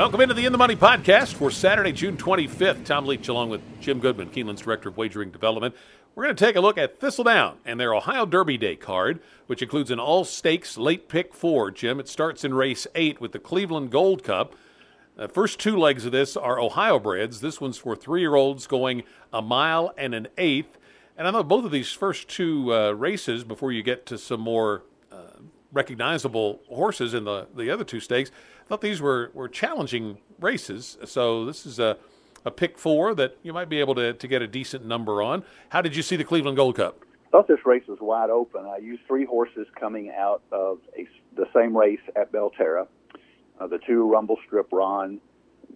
Welcome into the In the Money podcast for Saturday, June 25th. Tom Leach along with Jim Goodman, Keeneland's Director of Wagering Development. We're going to take a look at Thistledown and their Ohio Derby Day card, which includes an all stakes late pick four. Jim, it starts in race eight with the Cleveland Gold Cup. The first two legs of this are Ohio breds. This one's for three year olds going a mile and an eighth. And I know both of these first two uh, races, before you get to some more uh, recognizable horses in the, the other two stakes, I thought these were, were challenging races. So this is a, a pick four that you might be able to, to get a decent number on. How did you see the Cleveland Gold Cup? I thought this race was wide open. I used three horses coming out of a, the same race at Belterra. Uh, the two Rumble Strip Ron,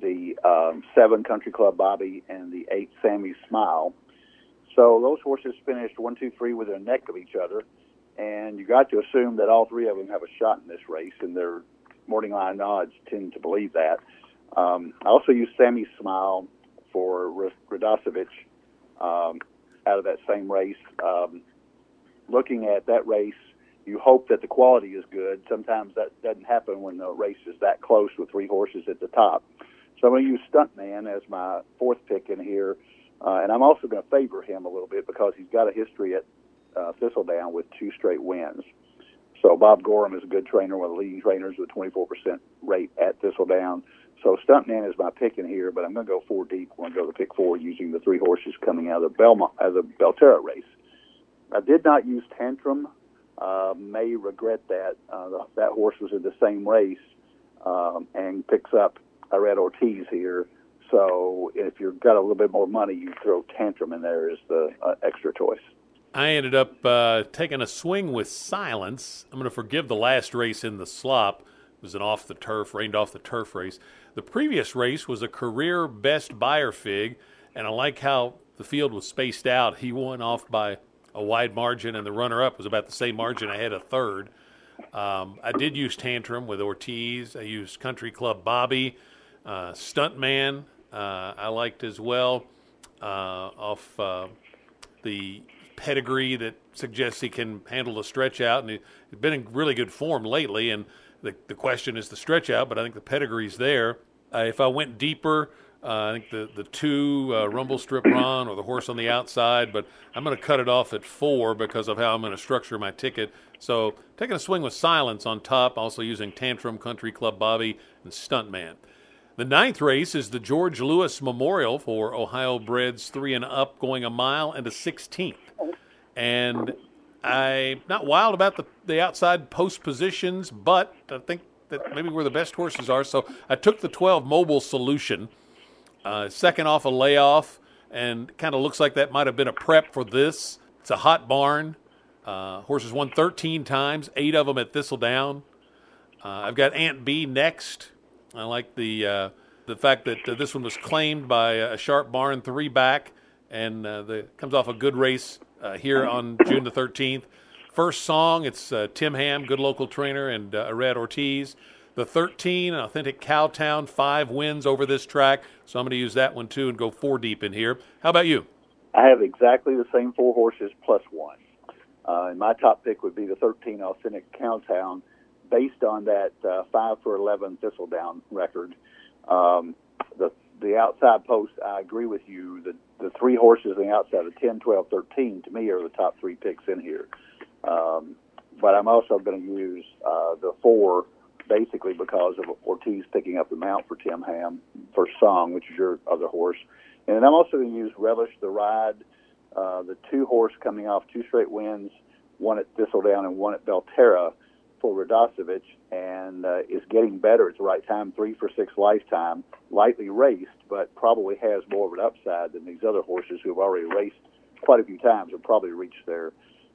the um, seven Country Club Bobby, and the eight Sammy Smile. So those horses finished one, two, three with a neck of each other, and you got to assume that all three of them have a shot in this race, and their morning line odds tend to believe that. Um, I also used Sammy Smile for Radosevich um, out of that same race. Um, looking at that race, you hope that the quality is good. Sometimes that doesn't happen when the race is that close with three horses at the top. So I'm going to use Stuntman as my fourth pick in here. Uh, and I'm also going to favor him a little bit because he's got a history at uh, Thistledown with two straight wins. So Bob Gorham is a good trainer, one of the leading trainers with 24% rate at Thistledown. So Stuntman is my pick in here, but I'm going to go four deep. I'm going to go to pick four using the three horses coming out of the Belmont, uh, the Belterra race. I did not use Tantrum. Uh, may regret that. Uh, that horse was in the same race um, and picks up Irad Ortiz here. So if you've got a little bit more money, you throw Tantrum in there as the uh, extra choice. I ended up uh, taking a swing with silence. I'm going to forgive the last race in the slop. It was an off the turf, rained off the turf race. The previous race was a career best Beyer fig, and I like how the field was spaced out. He won off by a wide margin, and the runner up was about the same margin. I had a third. Um, I did use Tantrum with Ortiz. I used Country Club Bobby, uh, Stuntman. Uh, I liked as well uh, off uh, the pedigree that suggests he can handle the stretch out, and he's been in really good form lately. And the the question is the stretch out, but I think the pedigree's there. Uh, if I went deeper, uh, I think the the two uh, rumble strip run or the horse on the outside, but I'm going to cut it off at four because of how I'm going to structure my ticket. So taking a swing with silence on top, also using Tantrum Country Club Bobby and Stuntman. The ninth race is the George Lewis Memorial for Ohio breds three and up, going a mile and a sixteenth and I'm not wild about the, the outside post positions, but I think that maybe where the best horses are. So I took the 12 mobile solution, uh, second off a layoff, and kind of looks like that might have been a prep for this. It's a hot barn. Uh, horses won 13 times, eight of them at Thistledown. Uh, I've got Aunt B next. I like the uh, the fact that uh, this one was claimed by a sharp barn three back, and uh, the comes off a good race uh, here on June the 13th. First song, it's uh, Tim Hamm, good local trainer, and uh, Irad Ortiz. The 13, an Authentic Cowtown, five wins over this track. So I'm going to use that one too and go four deep in here. How about you? I have exactly the same four horses plus one. And my top pick would be the 13 Authentic Cowtown, based on that uh, 5 for 11 Thistledown record. Um, the the outside post, I agree with you. The the three horses on the outside of 10, 12, 13 to me are the top three picks in here. Um, but I'm also going to use uh, the four basically because of Ortiz picking up the mount for Tim Hamm for Song, which is your other horse. And I'm also going to use Relish the Ride, uh, the two horse coming off two straight wins, one at Thistledown and one at Belterra for Radosevich, and uh, is getting better at the right time. Three for six lifetime, lightly raced, but probably has more of an upside than these other horses who have already raced quite a few times and probably reached their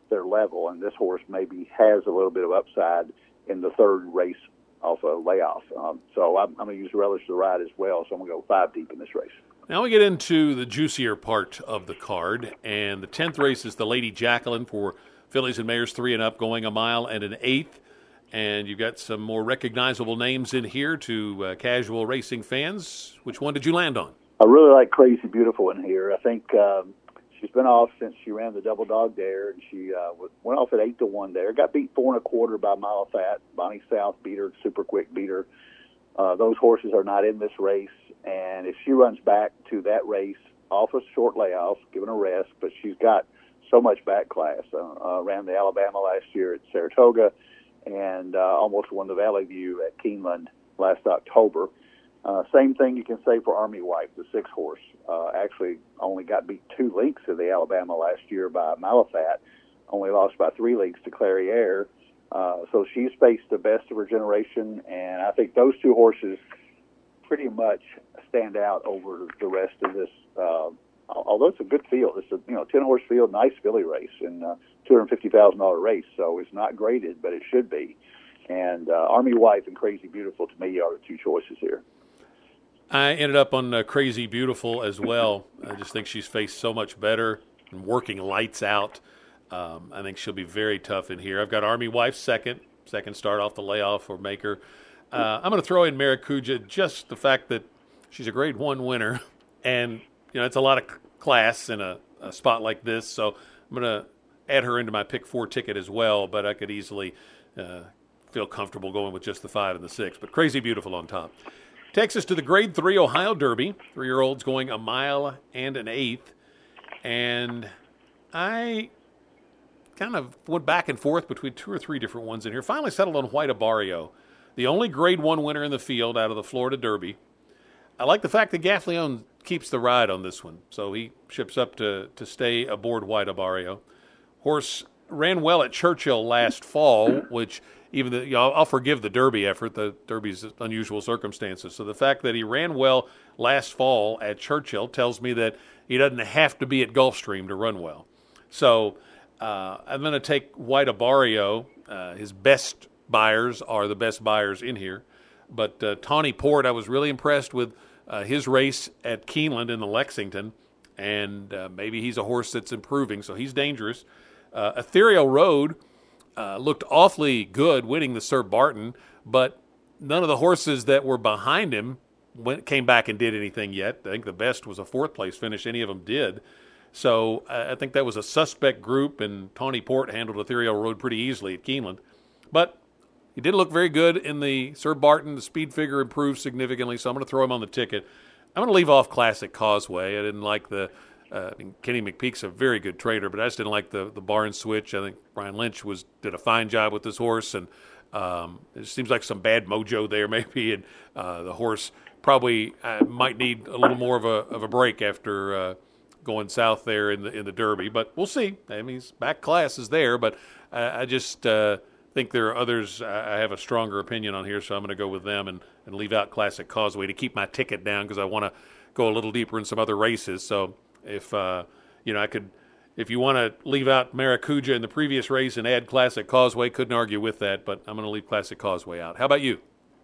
their level. And this horse maybe has a little bit of upside in the third race off a layoff. Um, so I'm, I'm going to use Relish the Ride as well. So I'm going to go five deep in this race. Now we get into the juicier part of the card, and the tenth race is the Lady Jacqueline for fillies and mares three and up, going a mile and an eighth. And you've got some more recognizable names in here to uh, casual racing fans. Which one did you land on? I really like Crazy Beautiful in here. I think um, she's been off since she ran the Doubledogdare, and she uh, went off at eight to one there. Got beat four and a quarter by Mile Fat. Bonny South beat her, super quick beat her. Uh, those horses are not in this race, and if she runs back to that race off a short layoff, given a rest, but she's got so much back class. Uh, uh, ran the Alabama last year at Saratoga, and uh, almost won the Valley View at Keeneland last October. Uh, same thing you can say for Army Wife, the six horse. Uh, actually, only got beat two lengths in the Alabama last year by Malathaat. Only lost by three lengths to Clairiere. Uh, so she's faced the best of her generation, and I think those two horses pretty much stand out over the rest of this. Uh, although it's a good field, it's a you know ten horse field, nice filly race, and uh, two hundred fifty thousand dollar race. So it's not graded, but it should be. And uh, Army Wife and Crazy Beautiful to me are the two choices here. I ended up on uh, Crazy Beautiful as well. I just think she's faced so much better and working lights out. Um, I think she'll be very tough in here. I've got Army Wife second, second start off the layoff or maker. Uh, I'm going to throw in Maracuja just the fact that she's a grade one winner, and you know it's a lot of class in a, a spot like this. So I'm going to add her into my pick four ticket as well. But I could easily uh, feel comfortable going with just the five and the six. But Crazy Beautiful on top. Takes us to the Grade 3 Ohio Derby. Three year olds going a mile and an eighth. And I kind of went back and forth between two or three different ones in here. Finally settled on White Abarrio, the only Grade 1 winner in the field out of the Florida Derby. I like the fact that Gaffalione keeps the ride on this one, so he ships up to, to stay aboard White Abarrio. Horse ran well at Churchill last fall, which even the, you know, I'll forgive the Derby effort, the Derby's unusual circumstances. So the fact that he ran well last fall at Churchill tells me that he doesn't have to be at Gulfstream to run well. So uh, I'm going to take White Abarrio. Uh, his best Beyers are the best Beyers in here. But uh, Tawny Port, I was really impressed with uh, his race at Keeneland in the Lexington. And uh, maybe he's a horse that's improving, so he's dangerous. Uh, Ethereal Road uh, looked awfully good winning the Sir Barton, but none of the horses that were behind him went, came back and did anything yet. I think the best was a fourth place finish. Any of them did. So uh, I think that was a suspect group, and Tawny Port handled Ethereal Road pretty easily at Keeneland. But he didn't look very good in the Sir Barton. The speed figure improved significantly, so I'm going to throw him on the ticket. I'm going to leave off Classic Causeway. I didn't like the uh, I mean, Kenny McPeek's a very good trader, but I just didn't like the the barn switch. I think Brian Lynch was did a fine job with this horse, and um, it seems like some bad mojo there maybe, and uh, the horse probably uh, might need a little more of a of a break after uh, going south there in the in the Derby. But we'll see. I mean, his back class is there, but I, I just uh, think there are others I have a stronger opinion on here, so I'm going to go with them and, and leave out Classic Causeway to keep my ticket down because I want to go a little deeper in some other races. So if uh, you know, I could, if you want to leave out Maracuja in the previous race and add Classic Causeway, couldn't argue with that. But I'm going to leave Classic Causeway out. How about you?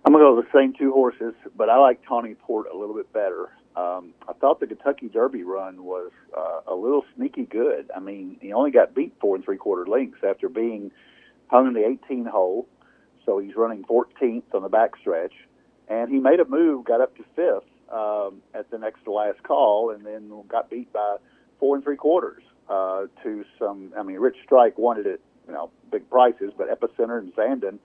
I'm going to go with the same two horses, but I like Tawny Port a little bit better. Um, I thought the Kentucky Derby run was uh, a little sneaky good. I mean, he only got beat four and three quarter lengths after being hung the 18 hole, so he's running 14th on the backstretch, and he made a move, got up to fifth, um, at the next to last call, and then got beat by four and three quarters uh, to some. I mean, Rich Strike wanted it, you know, big prices, but Epicenter and Zandon,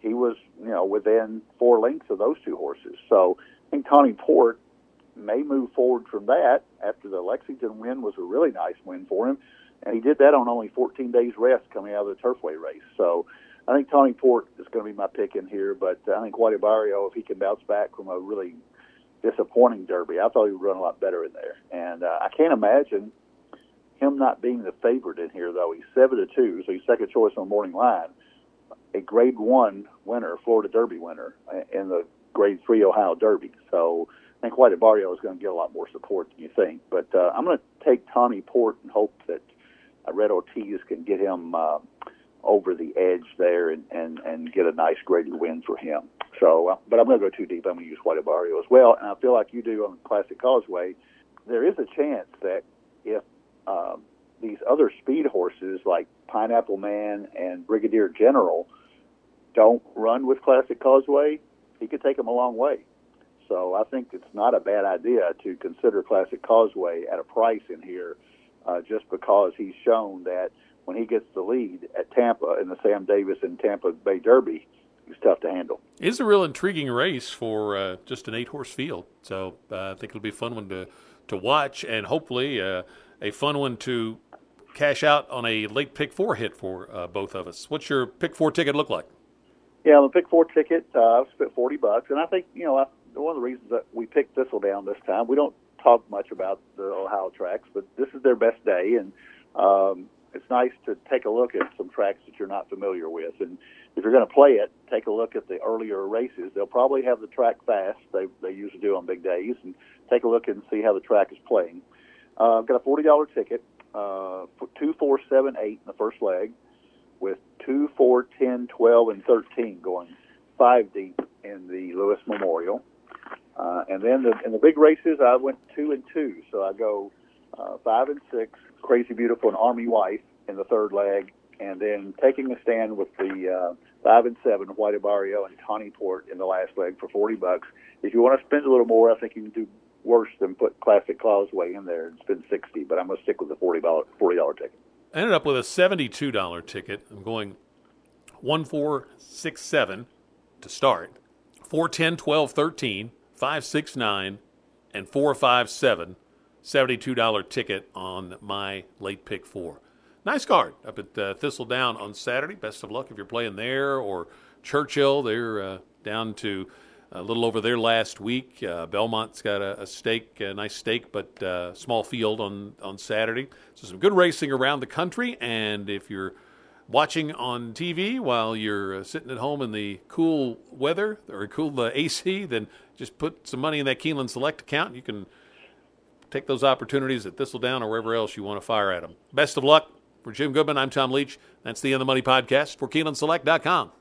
he was, you know, within four lengths of those two horses. So I think Tawny Port may move forward from that after the Lexington win was a really nice win for him, and he did that on only 14 days rest coming out of the Turfway race. So. I think Tawny Port is going to be my pick in here, but I think White Abarrio, if he can bounce back from a really disappointing Derby. I thought he would run a lot better in there, and uh, I can't imagine him not being the favorite in here. Though he's seven to two, so he's second choice on the morning line. A Grade One winner, Florida Derby winner, uh, in the Grade Three Ohio Derby. So I think White Abarrio is going to get a lot more support than you think. But uh, I'm going to take Tawny Port and hope that uh, Irad Ortiz can get him uh, over the edge there and, and, and get a nice graded win for him. So, uh, but I'm going to go too deep. I'm going to use White Abarrio as well. And I feel like you do on Classic Causeway, there is a chance that if um, these other speed horses like Pineapple Man and Brigadier General don't run with Classic Causeway, he could take them a long way. So I think it's not a bad idea to consider Classic Causeway at a price in here, uh, just because he's shown that when he gets the lead at Tampa in the Sam Davis and Tampa Bay Derby, it's tough to handle. It's a real intriguing race for uh, just an eight horse field. So uh, I think it'll be a fun one to to watch, and hopefully uh, a fun one to cash out on a late pick four hit for uh, both of us. What's your pick four ticket look like? Yeah, the pick four ticket, uh, I've spent forty bucks, and I think you know I, one of the reasons that we picked Thistledown this time. We don't talk much about the Ohio tracks, but this is their best day, and um, it's nice to take a look at some tracks that you're not familiar with. And if you're going to play it, take a look at the earlier races. They'll probably have the track fast. They they usually do on big days, and take a look and see how the track is playing. Uh, I've got a forty dollar ticket, uh, two, four, seven, eight in the first leg with 2, 4, 10, 12, and 13 going five deep in the Lewis Memorial. Uh, and then the, in the big races, I went 2 and 2. So I go uh, 5 and 6, Crazy Beautiful and Army Wife in the third leg. And then taking a stand with the uh, 5 and 7, White Abarrio and Tawny Port in the last leg for 40 bucks. If you want to spend a little more, I think you can do worse than put Classic Causeway in there and spend 60 but I'm going to stick with the $40, $40 ticket. I ended up with a $72 ticket. I'm going 1467 to start, 410, 12, 13, 569, and 457. $72 ticket on my late pick four. Nice card up at uh, Thistledown on Saturday. Best of luck if you're playing there or Churchill. They're uh, down to a little over there last week. Uh, Belmont's got a, a stake, a nice stake, but uh, small field on on Saturday. So some good racing around the country. And if you're watching on TV while you're uh, sitting at home in the cool weather or cool uh, AC, then just put some money in that Keeneland Select account. You can take those opportunities at Thistledown or wherever else you want to fire at them. Best of luck. For Jim Goodman, I'm Tom Leach. That's the In the Money podcast for KeenelandSelect.com.